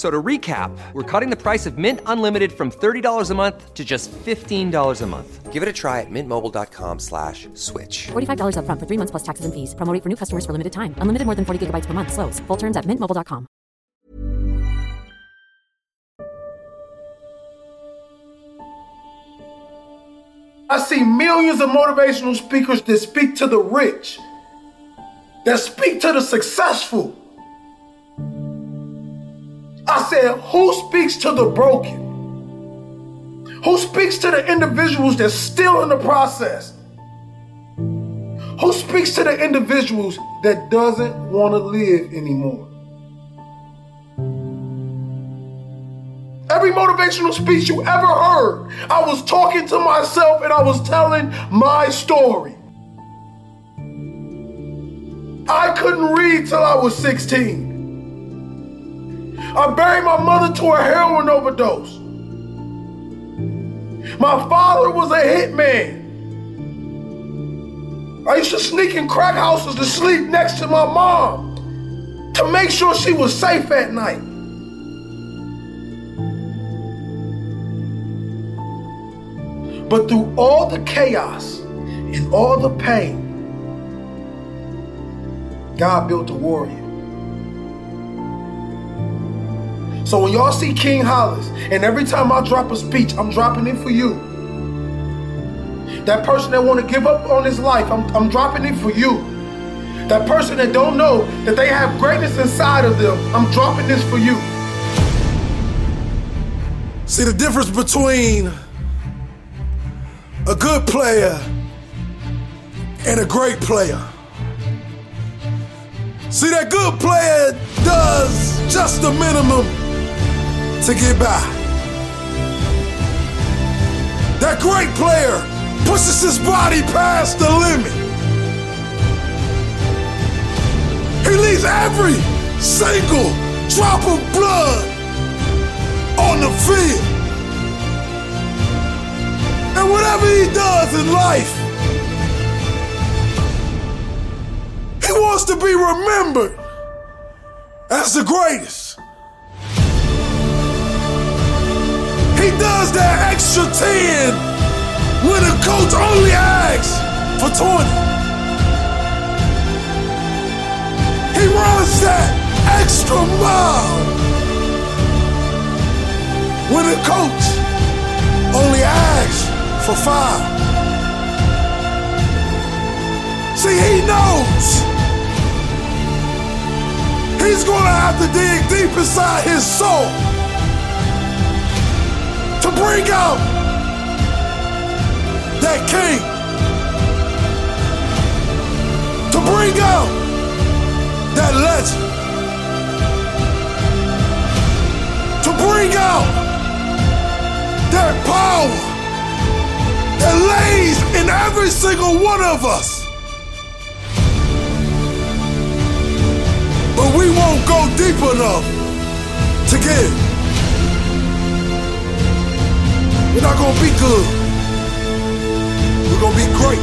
F- So to recap, we're cutting the price of Mint Unlimited from $30 a month to just $15 a month. Give it a try at mintmobile.com slash switch. $45 upfront for three months plus taxes and fees. Promo rate for new customers for limited time. Unlimited more than 40 gigabytes per month. Slows. Full terms at mintmobile.com. I see millions of motivational speakers that speak to the rich, that speak to the successful. I said, who speaks to the broken? Who speaks to the individuals that's still in the process? Who speaks to the individuals that doesn't want to live anymore? Every motivational speech you ever heard, I was talking to myself and I was telling my story. I couldn't read till I was 16. I buried my mother to a heroin overdose. My father was a hitman. I used to sneak in crack houses to sleep next to my mom to make sure she was safe at night. But through all the chaos and all the pain, God built a warrior. So when y'all see King Hollis, and every time I drop a speech, I'm dropping it for you. That person that want to give up on his life, I'm, I'm dropping it for you. That person that don't know that they have greatness inside of them, I'm dropping this for you. See the difference between a good player and a great player. See, that good player does just the minimum to get by. That great player pushes his body past the limit. He leaves every single drop of blood on the field. And whatever he does in life, he wants to be remembered as the greatest. He does that extra 10 when the coach only asks for 20. He runs that extra mile when the coach only asks for five. See, he knows he's gonna have to dig deep inside his soul to bring out that king, to bring out that legend, to bring out that power! That lays in every single one of us. But we won't go deep enough to get gonna be good. We're gonna be great.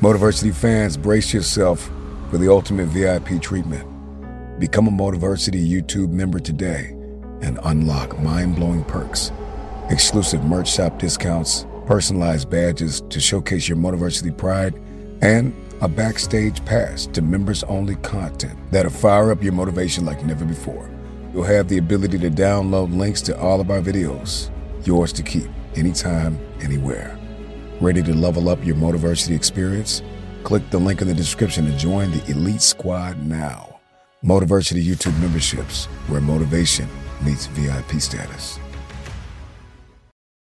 Motiversity fans, brace yourself for the ultimate VIP treatment. Become a Motiversity YouTube member today and unlock mind blowing perks, exclusive merch shop discounts, personalized badges to showcase your Motiversity pride, and a backstage pass to members only content that'll fire up your motivation like never before. You'll have the ability to download links to all of our videos, yours to keep anytime, anywhere. Ready to level up your Motiversity experience? Click the link in the description to join the Elite Squad now. Motiversity YouTube memberships, where motivation meets VIP status.